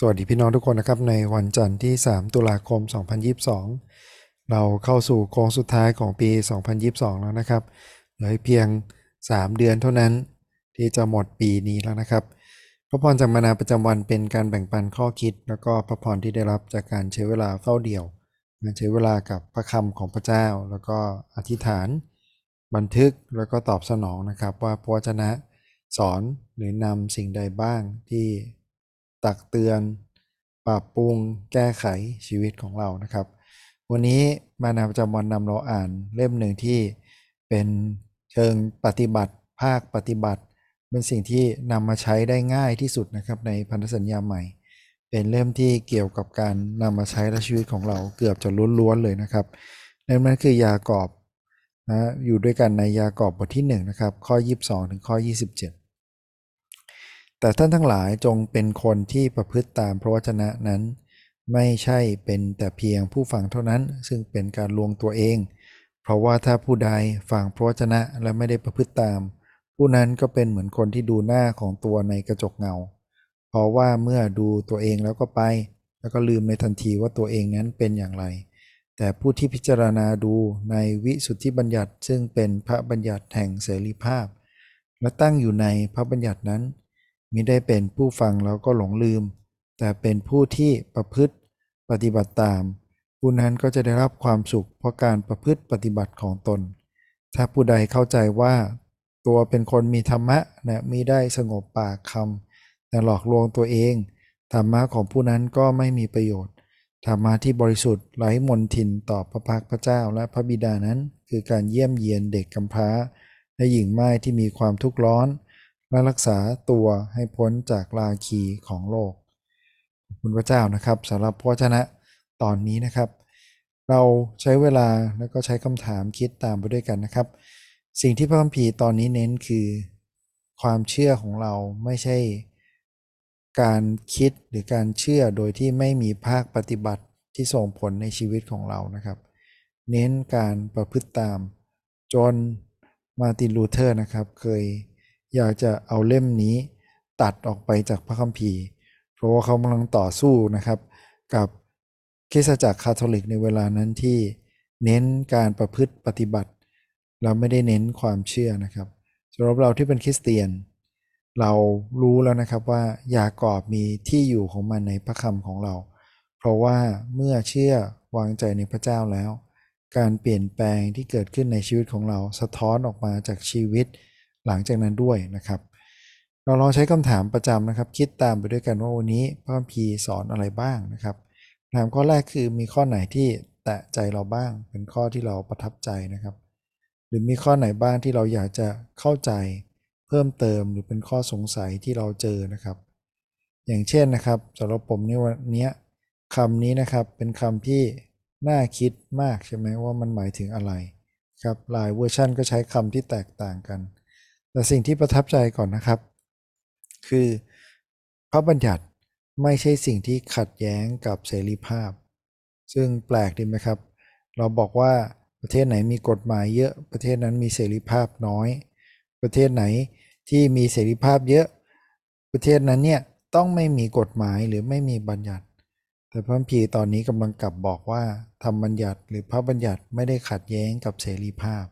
สวัสดีพี่น้องทุกคนนะครับ ในวันจันทร์ที่ 3 ตุลาคม 2022 เราเข้าสู่โค้งสุดท้ายของปี 2022 แล้วนะครับ เหลือเพียง 3 เดือนเท่านั้น ที่จะหมดปีนี้แล้วนะครับ พระพรจากมานาประจำวันเป็นการแบ่งปันข้อคิด แล้วก็พระพรที่ได้รับจากการใช้เวลาเฝ้าเดี่ยวการใช้เวลากับพระคำของพระเจ้า แล้วก็อธิษฐาน บันทึกแล้วก็ตอบสนองนะครับ ว่าพระวจนะสอนหรือนำสิ่งใดบ้างที่ ตักเตือน ปรับปรุง แก้ไขชีวิตของเรานะครับ วันนี้มานาประจำวันนำเราอ่านเล่มหนึ่งที่เป็นเชิงปฏิบัติ ภาคปฏิบัติ เป็นสิ่งที่นำมาใช้ได้ง่ายที่สุดนะครับในพันธสัญญาใหม่ เป็นเล่มที่เกี่ยวกับการนำมาใช้ในชีวิตของเราเกือบจะล้วนๆเลยนะครับเล่มนั้นคือยากอบนะอยู่ด้วยกันในยากอบบทที่1นะครับข้อ 22 ถึงข้อ 27 แต่ท่านทั้งหลายจงเป็นคนที่ประพฤติตามพระวจนะนั้น ไม่ใช่เป็นแต่เพียงผู้ฟังเท่านั้น ซึ่งเป็นการลวงตัวเอง เพราะว่าถ้าผู้ใดฟังพระวจนะและไม่ได้ประพฤติตาม ผู้นั้นก็เป็นเหมือนคนที่ดูหน้าของตัวในกระจกเงา เพราะว่าเมื่อดูตัวเองแล้วก็ไป แล้วก็ลืมในทันทีว่าตัวเองนั้นเป็นอย่างไร แต่ผู้ที่พิจารณาดูในวิสุทธิบัญญัติ ซึ่งเป็นพระบัญญัติแห่งเสรีภาพ และตั้งอยู่ในพระบัญญัตินั้น มิได้เป็นผู้ฟังแล้วก็หลงลืม แต่เป็นผู้ที่ประพฤติปฏิบัติตาม ผู้นั้นก็จะได้รับความสุขเพราะการประพฤติปฏิบัติของตน ถ้าผู้ใดเข้าใจว่า ตัวเป็นคนมีธรรมะนะมิได้สงบปากคำแต่หลอกลวงตัวเอง ธรรมะของผู้นั้นก็ไม่มีประโยชน์ ธรรมะที่บริสุทธิ์ไร้มนทินต่อพระพักพระเจ้าและพระบิดานั้น คือการเยี่ยมเยียนเด็กกำพร้าและหญิงไม้ที่มีความทุกข์ร้อน และรักษาตัวให้พ้นจากลาคีของโลกขอบคุณพระเจ้านะครับสำหรับพระวจนะตอนนี้นะครับ เราใช้เวลาแล้วก็ใช้คำถามคิดตามไปด้วยกันนะครับ สิ่งที่พระคัมภีร์ตอนนี้เน้นคือ ความเชื่อของเราไม่ใช่การคิดหรือการเชื่อโดยที่ไม่มีภาคปฏิบัติที่ส่งผลในชีวิตของเรานะครับ เน้นการประพฤติตามจนมาร์ตินลูเธอร์นะครับเคย อยากจะเอาเล่มนี้ตัดออกไปจากพระคัมภีร์ เพราะว่าเขากำลังต่อสู้นะครับ กับคริสตจักรคาทอลิกในเวลานั้นที่เน้นการประพฤติปฏิบัติ เราไม่ได้เน้นความเชื่อนะครับสำหรับเราที่เป็นคริสเตียน เรารู้แล้วนะครับว่ายากอบมีที่อยู่ของมันในพระคำของเรา เพราะว่าเมื่อเชื่อวางใจในพระเจ้าแล้ว การเปลี่ยนแปลงที่เกิดขึ้นในชีวิตของเราสะท้อนออกมาจากชีวิต หลังจากนั้นด้วยนะครับ เราลองใช้คำถามประจำนะครับ คิดตามไปด้วยกันว่าวันนี้พระคัมภีร์สอนอะไรบ้างนะครับคำถามข้อแรกคือมีข้อไหนที่แตะใจเราบ้าง เป็นข้อที่เราประทับใจนะครับ หรือมีข้อไหนบ้างที่เราอยากจะเข้าใจเพิ่มเติมหรือเป็นข้อสงสัยที่เราเจอนะครับ อย่างเช่นนะครับสำหรับผมในวันนี้คำนี้นะครับเป็นคำที่น่าคิดมากใช่ไหมว่ามันหมายถึงอะไรครับหลายเวอร์ชันก็ใช้คำที่แตกต่างกัน แต่สิ่งที่ประทับใจก่อนนะครับ คือพระบัญญัติไม่ใช่สิ่งที่ขัดแย้งกับเสรีภาพ ซึ่งแปลกดีไหมครับ เราบอกว่าประเทศไหนมีกฎหมายเยอะประเทศนั้นมีเสรีภาพน้อย ประเทศไหนที่มีเสรีภาพเยอะ ประเทศนั้นเนี่ยต้องไม่มีกฎหมายหรือไม่มีบัญญัติ แต่พระคัมภีตอนนี้กำลังกลับบอกว่าทำบัญญัติหรือพระบัญญัติไม่ได้ขัดแย้งกับเสรีภาพ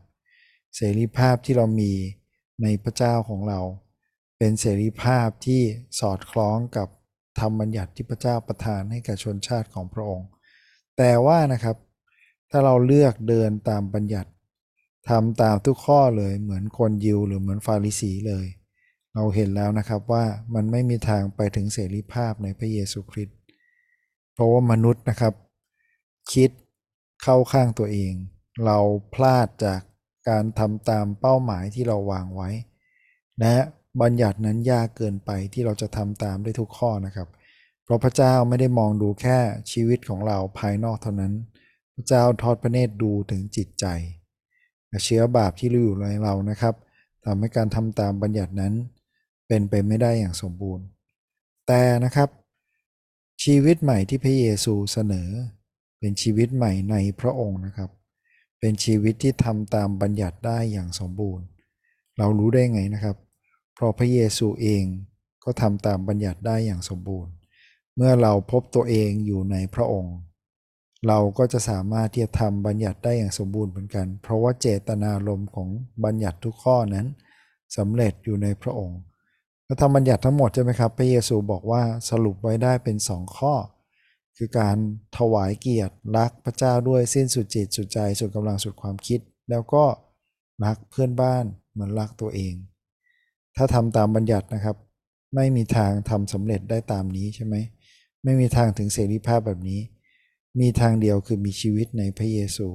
เสรีภาพที่เรามี ในพระเจ้าของเรา เป็นเสรีภาพที่สอดคล้องกับธรรมบัญญัติที่พระเจ้าประทานให้แก่ชนชาติของพระองค์ แต่ว่านะครับ ถ้าเราเลือกเดินตามบัญญัติทำตามทุกข้อเลยเหมือนคนยิวหรือเหมือนฟาริสีเลย เราเห็นแล้วนะครับว่ามันไม่มีทางไปถึงเสรีภาพในพระเยซูคริสต์เพราะว่ามนุษย์นะครับ คิดเข้าข้างตัวเอง เราพลาดจาก การทำตามเป้าหมายที่เราวางไว้ และบัญญัตินั้นยากเกินไปที่เราจะทำตามได้ทุกข้อนะครับ เพราะพระเจ้าไม่ได้มองดูแค่ชีวิตของเราภายนอกเท่านั้น พระเจ้าทอดพระเนตรดูถึงจิตใจ เชื้อบาปที่อยู่ในเรานะครับทำให้การทำตามบัญญัตินั้นเป็นไปไม่ได้อย่างสมบูรณ์ แต่นะครับชีวิตใหม่ที่พระเยซูเสนอเป็นชีวิตใหม่ในพระองค์นะครับ เป็นชีวิตที่ทำตามบัญญัติได้อย่างสมบูรณ์ เรารู้ได้ไงนะครับ เพราะพระเยซูเองก็ทำตามบัญญัติได้อย่างสมบูรณ์ เมื่อเราพบตัวเองอยู่ในพระองค์ เราก็จะสามารถที่จะทำบัญญัติได้อย่างสมบูรณ์เหมือนกัน เพราะว่าเจตนารมณ์ของบัญญัติทุกข้อนั้นสำเร็จอยู่ในพระองค์พระธรรมบัญญัติทั้งหมดใช่ไหมครับ พระเยซูบอกว่าสรุปไว้ได้เป็นสองข้อ คือการถวายเกียรติรักพระเจ้าด้วยสิ้นสุดจิตสุดใจสุดกำลังสุดความคิด แล้วก็รักเพื่อนบ้านเหมือนรักตัวเอง ถ้าทำตามบัญญัตินะครับ ไม่มีทางทำสำเร็จได้ตามนี้ใช่ไหมไม่มีทางถึงเสรีภาพแบบนี้ มีทางเดียวคือมีชีวิตในพระเยซู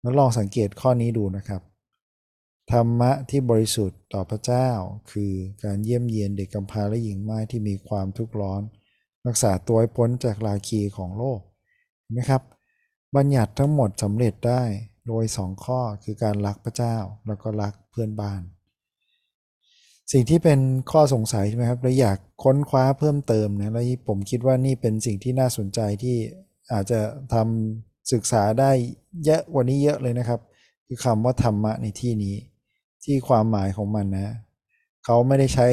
แล้วลองสังเกตข้อนี้ดูนะครับธรรมะที่บริสุทธิ์ต่อพระเจ้า คือการเยี่ยมเยียนเด็กกำพร้าและหญิงไม้ที่มีความทุกข์ร้อน รักษาตัวให้พ้นจากลาคีของโลกเห็นไหมครับ บัญญัติทั้งหมดสำเร็จได้โดยสองข้อคือการรักพระเจ้าแล้วก็รักเพื่อนบ้าน สิ่งที่เป็นข้อสงสัยใช่ไหมครับเราอยากค้นคว้าเพิ่มเติมนะแล้วผมคิดว่านี่เป็นสิ่งที่น่าสนใจที่อาจจะทำศึกษาได้เยอะกว่านี้เยอะเลยนะครับ คือคำว่าธรรมะในที่นี้ ที่ความหมายของมันนะเขาไม่ได้ใช้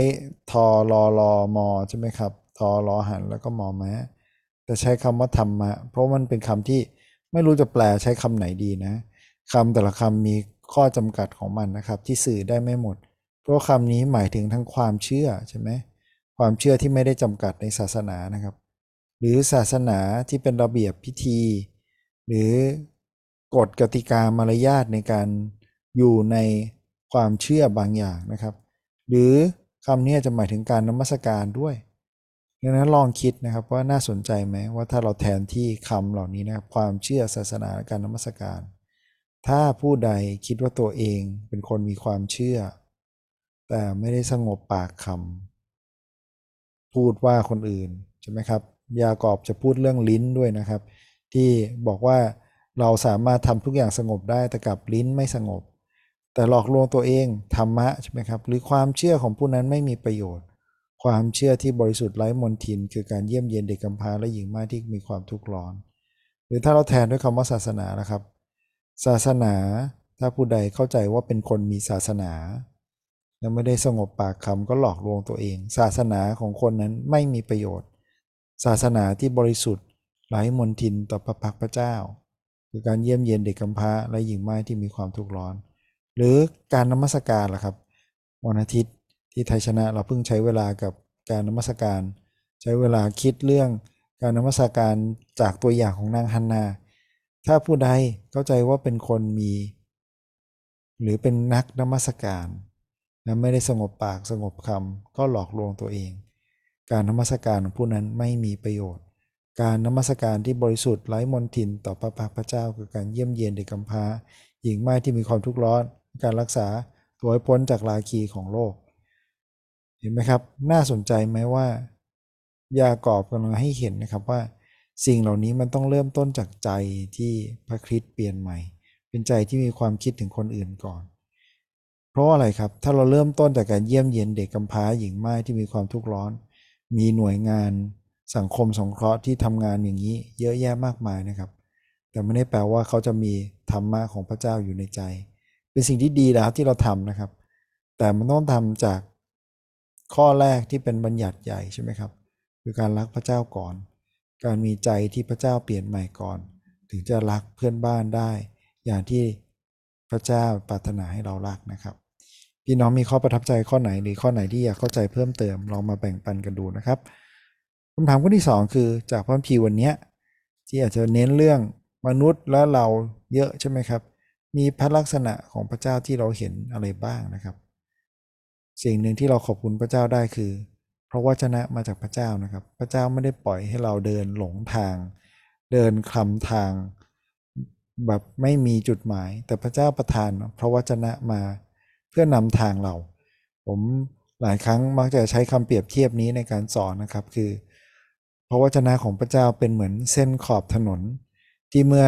ทอรอรอมอใช่ไหมครับ ทอรอหันแล้วก็มอแม้แต่ใช้คำว่าธรรมะ เพราะมันเป็นคำที่ไม่รู้จะแปลใช้คำไหนดีนะคำแต่ละคำมีข้อจำกัดของมันนะครับ ที่สื่อได้ไม่หมด เพราะคำนี้หมายถึงทั้งความเชื่อใช่ไหมความเชื่อที่ไม่ได้จำกัดในศาสนานะครับ หรือศาสนาที่เป็นระเบียบพิธี หรือกฎกติกามารยาทในการอยู่ในความเชื่อบางอย่างนะครับ หรือคำนี้จะหมายถึงการนมัสการด้วย ดังนั้นลองคิดนะครับว่าน่าสนใจไหมว่าถ้าเราแทนที่คำเหล่านี้นะครับความเชื่อศาสนาการนมัสการ ถ้าผู้ใดคิดว่าตัวเองเป็นคนมีความเชื่อ แต่ไม่ได้สงบปากคำพูดว่าคนอื่นใช่ไหมครับยากอบจะพูดเรื่องลิ้นด้วยนะครับ ที่บอกว่าเราสามารถทำทุกอย่างสงบได้แต่กับลิ้นไม่สงบ แต่หลอกลวงตัวเองธรรมะใช่ไหมครับหรือความเชื่อของผู้นั้นไม่มีประโยชน์ ความเชื่อที่บริสุทธิ์ไร้มนทิน คือการเยี่ยมเยียนเด็กกำพร้าและหญิงม่ที่มีความทุกข์ร้อน หรือถ้าเราแทนด้วยคำว่าศาสนานะครับ ศาสนาถ้าผู้ใดเข้าใจว่าเป็นคนมีศาสนา แล้วไม่ได้สงบปากคำก็หลอกลวงตัวเอง ศาสนาของคนนั้นไม่มีประโยชน์ ศาสนาที่บริสุทธิ์ไร้มนทินต่อพระพักพระเจ้า คือการเยี่ยมเยียนเด็กกำพร้าและหญิงไม้ที่มีความทุกข์ร้อน หรือการนมัสการล่ะครับวันอาทิตย์ ที่ไทยชนะเราเพิ่งใช้เวลากับการนมัสการ ใช้เวลาคิดเรื่องการนมัสการจากตัวอย่างของนางฮันนา ถ้าผู้ใดเข้าใจว่าเป็นคนมี หรือเป็นนักนมัสการและไม่ได้สงบปากสงบคำก็หลอกลวงตัวเอง การนมัสการของผู้นั้นไม่มีประโยชน์ การนมัสการที่บริสุทธิ์ไร้มนทินต่อพระพักพระเจ้าคือการเยี่ยมเยียนเด็กกำพร้าหญิงไม้ที่มีความทุกข์ร้อน การรักษาตัวให้พ้นจากลาคีของโลก เห็นไหมครับ น่าสนใจไหมว่า ยากอบกำลังให้เห็นนะครับว่า สิ่งเหล่านี้มันต้องเริ่มต้นจากใจที่พระคริสต์เปลี่ยนใหม่ เป็นใจที่มีความคิดถึงคนอื่นก่อน เพราะอะไรครับ ถ้าเราเริ่มต้นจากการเยี่ยมเยียนเด็กกำพร้าหญิงไม้ที่มีความทุกข์ร้อน มีหน่วยงานสังคมสงเคราะห์ที่ทำงานอย่างนี้เยอะแยะมากมายนะครับ แต่ไม่ได้แปลว่าเขาจะมีธรรมะของพระเจ้าอยู่ในใจ เป็นสิ่งที่ดีแล้วที่เราทำนะครับ แต่มันต้องทำจาก ข้อแรกที่เป็นบัญญัติใหญ่ใช่ไหมครับ คือการรักพระเจ้าก่อน การมีใจที่พระเจ้าเปลี่ยนใหม่ก่อน ถึงจะรักเพื่อนบ้านได้ อย่างที่พระเจ้าปรารถนาให้เรารักนะครับพี่น้องมีข้อประทับใจข้อไหนหรือข้อไหนที่อยากเข้าใจเพิ่มเติมลองมาแบ่งปันกันดูนะครับคำถามข้อที่ 2 คือจากพระพีวันนี้ที่อาจจะเน้นเรื่องมนุษย์และเราเยอะใช่ไหมครับ มีพระลักษณะของพระเจ้าที่เราเห็นอะไรบ้างนะครับ สิ่งหนึ่งที่เราขอบคุณพระเจ้าได้คือพราะวจนะมาจากพระเจ้านะครับ พระเจ้าไม่ได้ปล่อยให้เราเดินหลงทาง เดินคลำทาง แบบไม่มีจุดหมาย แต่พระเจ้าประทานพระวจนะมาเพื่อนำทางเรา ผมหลายครั้งมักจะใช้คำเปรียบเทียบนี้ในการสอนนะครับคือ พระวจนะของพระเจ้าเป็นเหมือนเส้นขอบถนน ที่เมื่อ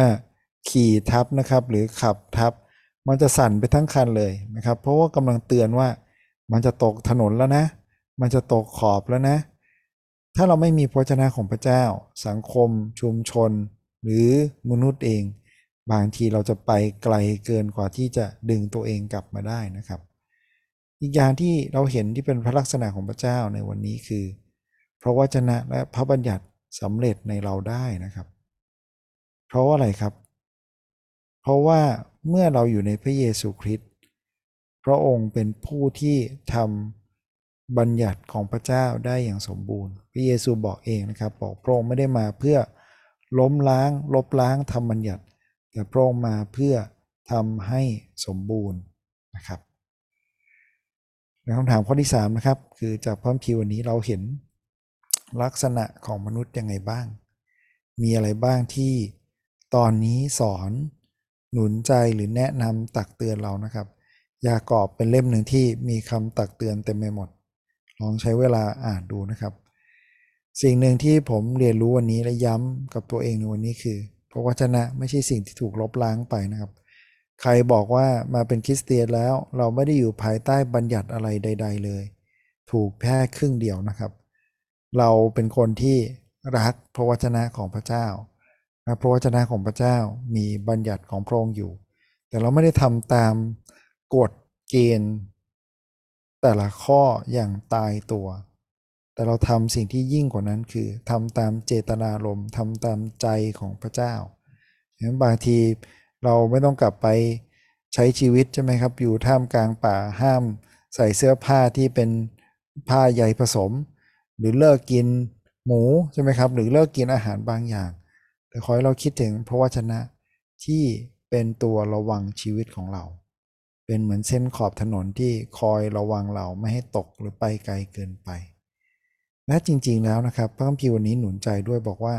ขี่ทับนะครับ หรือขับทับ มันจะสั่นไปทั้งคันเลยนะครับ เพราะว่ากำลังเตือนว่า มันจะตกถนนแล้วนะ มันจะตกขอบแล้วนะ ถ้าเราไม่มีพระเจ้าของพระเจ้า สังคม ชุมชน หรือมนุษย์เอง บางทีเราจะไปไกลเกินกว่าที่จะดึงตัวเองกลับมาได้นะครับ อีกอย่างที่เราเห็นที่เป็นพระลักษณะของพระเจ้าในวันนี้คือ พระวจนะและพระบัญญัติสำเร็จในเราได้นะครับ เพราะว่าอะไรครับ เพราะว่าเมื่อเราอยู่ในพระเยซูคริสต์ พระองค์เป็นผู้ที่ทำบัญญัติของพระเจ้าได้อย่างสมบูรณ์ พระเยซูบอกเองนะครับบอกพระองค์ไม่ได้มาเพื่อล้มล้าง ลบล้างทำบัญญัติ แต่พระองค์มาเพื่อทำให้สมบูรณ์นะครับในคำถามข้อที่3นะครับคือจากพระคัมภีร์วันนี้เราเห็นลักษณะของมนุษย์ยังไงบ้าง มีอะไรบ้างที่ตอนนี้สอนหนุนใจหรือแนะนำตักเตือนเรานะครับ ยากอบเป็นเล่มหนึ่งที่มีคำตักเตือนเต็มไปหมด ลองใช้เวลาอ่านดูนะครับ สิ่งหนึ่งที่ผมเรียนรู้วันนี้และย้ำกับตัวเองในวันนี้คือพระวจนะไม่ใช่สิ่งที่ถูกลบล้างไปนะครับ ใครบอกว่ามาเป็นคริสเตียนแล้ว เราไม่ได้อยู่ภายใต้บัญญัติอะไรใด ๆ เลย ถูกแค่ครึ่งเดียวนะครับ เราเป็นคนที่รักพระวจนะของพระเจ้าและพระวจนะของพระเจ้ามีบัญญัติของพระองค์อยู่ แต่เราไม่ได้ทำตาม กฎเกณฑ์ แต่ละข้ออย่างตายตัว แต่เราทำสิ่งที่ยิ่งกว่านั้นคือทำตามเจตนารมณ์ทำตามใจของพระเจ้าฉะนั้นบางทีเราไม่ต้องกลับไปใช้ชีวิตใช่ไหมครับ อยู่ท่ามกลางป่าห้ามใส่เสื้อผ้าที่เป็นผ้าใยผสม หรือเลิกกินหมูใช่ไหมครับ หรือเลิกกินอาหารบางอย่าง แต่ขอให้เราคิดถึงพระวจนะที่เป็นตัวระวังชีวิตของเรา เป็นเหมือนเส้นขอบถนนที่คอยระวังเราไม่ให้ตกหรือไปไกลเกินไป และจริงๆแล้วนะครับพระคัมภีร์วันนี้หนุนใจด้วยบอกว่า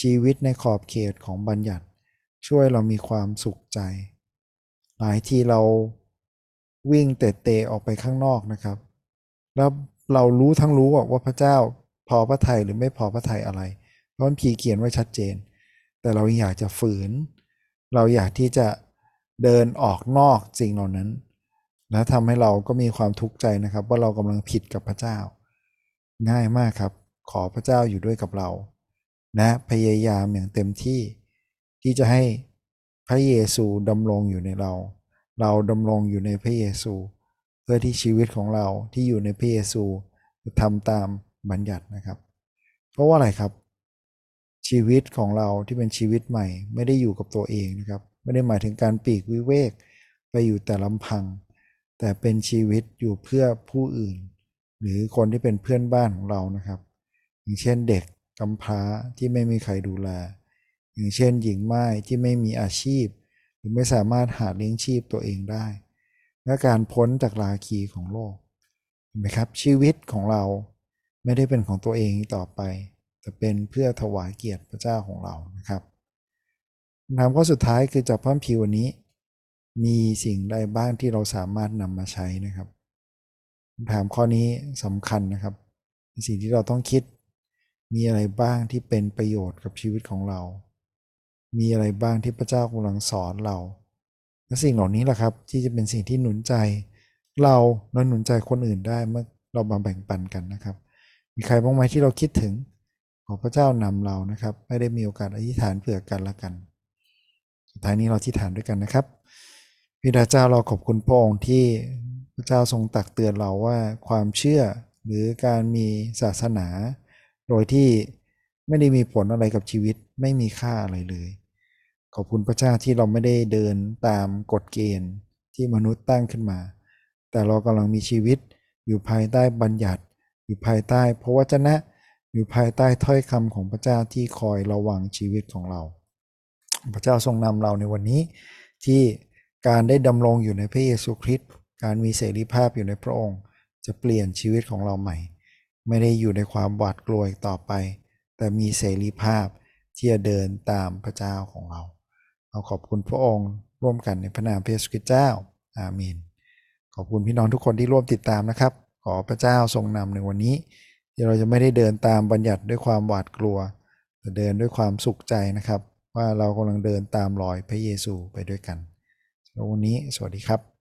ชีวิตในขอบเขตของบัญญัติ ช่วยเรามีความสุขใจ หลายทีเราวิ่งเตะเตะออกไปข้างนอกนะครับ แล้วเรารู้ทั้งรู้ว่าพระเจ้าพอพระทัยหรือไม่พอพระทัยอะไร พระมันพีเขียนไว้ชัดเจน แต่เราอยากจะฝืน เราอยากที่จะ เดินออกนอกสิ่งเหล่านั้น และทำให้เราก็มีความทุกข์ใจนะครับ ว่าเรากำลังผิดกับพระเจ้า ง่ายมากครับ ขอพระเจ้าอยู่ด้วยกับเรา และพยายามอย่างเต็มที่ที่จะให้พระเยซูดำรงอยู่ในเรา เราดำรงอยู่ในพระเยซู เพื่อที่ชีวิตของเราที่อยู่ในพระเยซูจะทำตามบัญญัตินะครับ เพราะว่าอะไรครับ ชีวิตของเราที่เป็นชีวิตใหม่ ไม่ได้อยู่กับตัวเองนะครับ ไม่ได้หมายถึงการปีกวิเวก ไปอยู่แต่ลำพัง แต่เป็นชีวิตอยู่เพื่อผู้อื่น หรือคนที่เป็นเพื่อนบ้านของเรานะครับ อย่างเช่นเด็กกำพร้าที่ไม่มีใครดูแล อย่างเช่นหญิงไม้ที่ไม่มีอาชีพ หรือไม่สามารถหาเลี้ยงชีพตัวเองได้ และการพ้นจากราคีของโลกเห็นไหมครับ ชีวิตของเราไม่ได้เป็นของตัวเองต่อไป แต่เป็นเพื่อถวายเกียรติพระเจ้าของเรานะครับ คำถามข้อสุดท้ายคือจากพระคัมภีวันนี้ มีสิ่งใดบ้างที่เราสามารถนำมาใช้นะครับคำถามข้อนี้สำคัญนะครับสิ่งที่เราต้องคิด มีอะไรบ้างที่เป็นประโยชน์กับชีวิตของเรา มีอะไรบ้างที่พระเจ้ากำลังสอนเราและสิ่งเหล่านี้แหละครับ ที่จะเป็นสิ่งที่หนุนใจ เราและหนุนใจคนอื่นได้เมื่อเรามาแบ่งปันกันนะครับ มีใครบ้างไหมที่เราคิดถึงขอพระเจ้านำเรานะครับ ไม่ได้มีโอกาสอธิษฐานเผื่อกันละกัน ท้ายนี้เราอธิษฐานด้วยกันนะครับพิดาเจ้าเราขอบคุณพระองค์ที่พระเจ้าทรงตักเตือนเราว่าความเชื่อหรือการมีศาสนา โดยที่ไม่ได้มีผลอะไรกับชีวิตไม่มีค่าอะไรเลย ขอบคุณพระเจ้าที่เราไม่ได้เดินตามกฎเกณฑ์ที่มนุษย์ตั้งขึ้นมา แต่เรากำลังมีชีวิตอยู่ภายใต้บัญญัติ อยู่ภายใต้พระวจนะ อยู่ภายใต้ถ้อยคำของพระเจ้าที่คอยระวังชีวิตของเรา พระเจ้าทรงนำเราในวันนี้ ที่การได้ดำรงอยู่ในพระเยซูคริสต์การมีเสรีภาพอยู่ในพระองค์ จะเปลี่ยนชีวิตของเราใหม่ ไม่ได้อยู่ในความหวาดกลัวอีกต่อไป แต่มีเสรีภาพที่จะเดินตามพระเจ้าของเรา เราขอบคุณพระองค์ร่วมกันในพระนามพระเยซูคริสต์เจ้าอาเมนขอบคุณพี่น้องทุกคนที่ร่วมติดตามนะครับ ขอพระเจ้าทรงนำในวันนี้ที่เราจะไม่ได้เดินตามบัญญัติด้วยความหวาดกลัวแต่เดินด้วยความสุขใจนะครับ ว่าเรากำลังเดินตามรอยพระเยซูไปด้วยกัน วันนี้สวัสดีครับ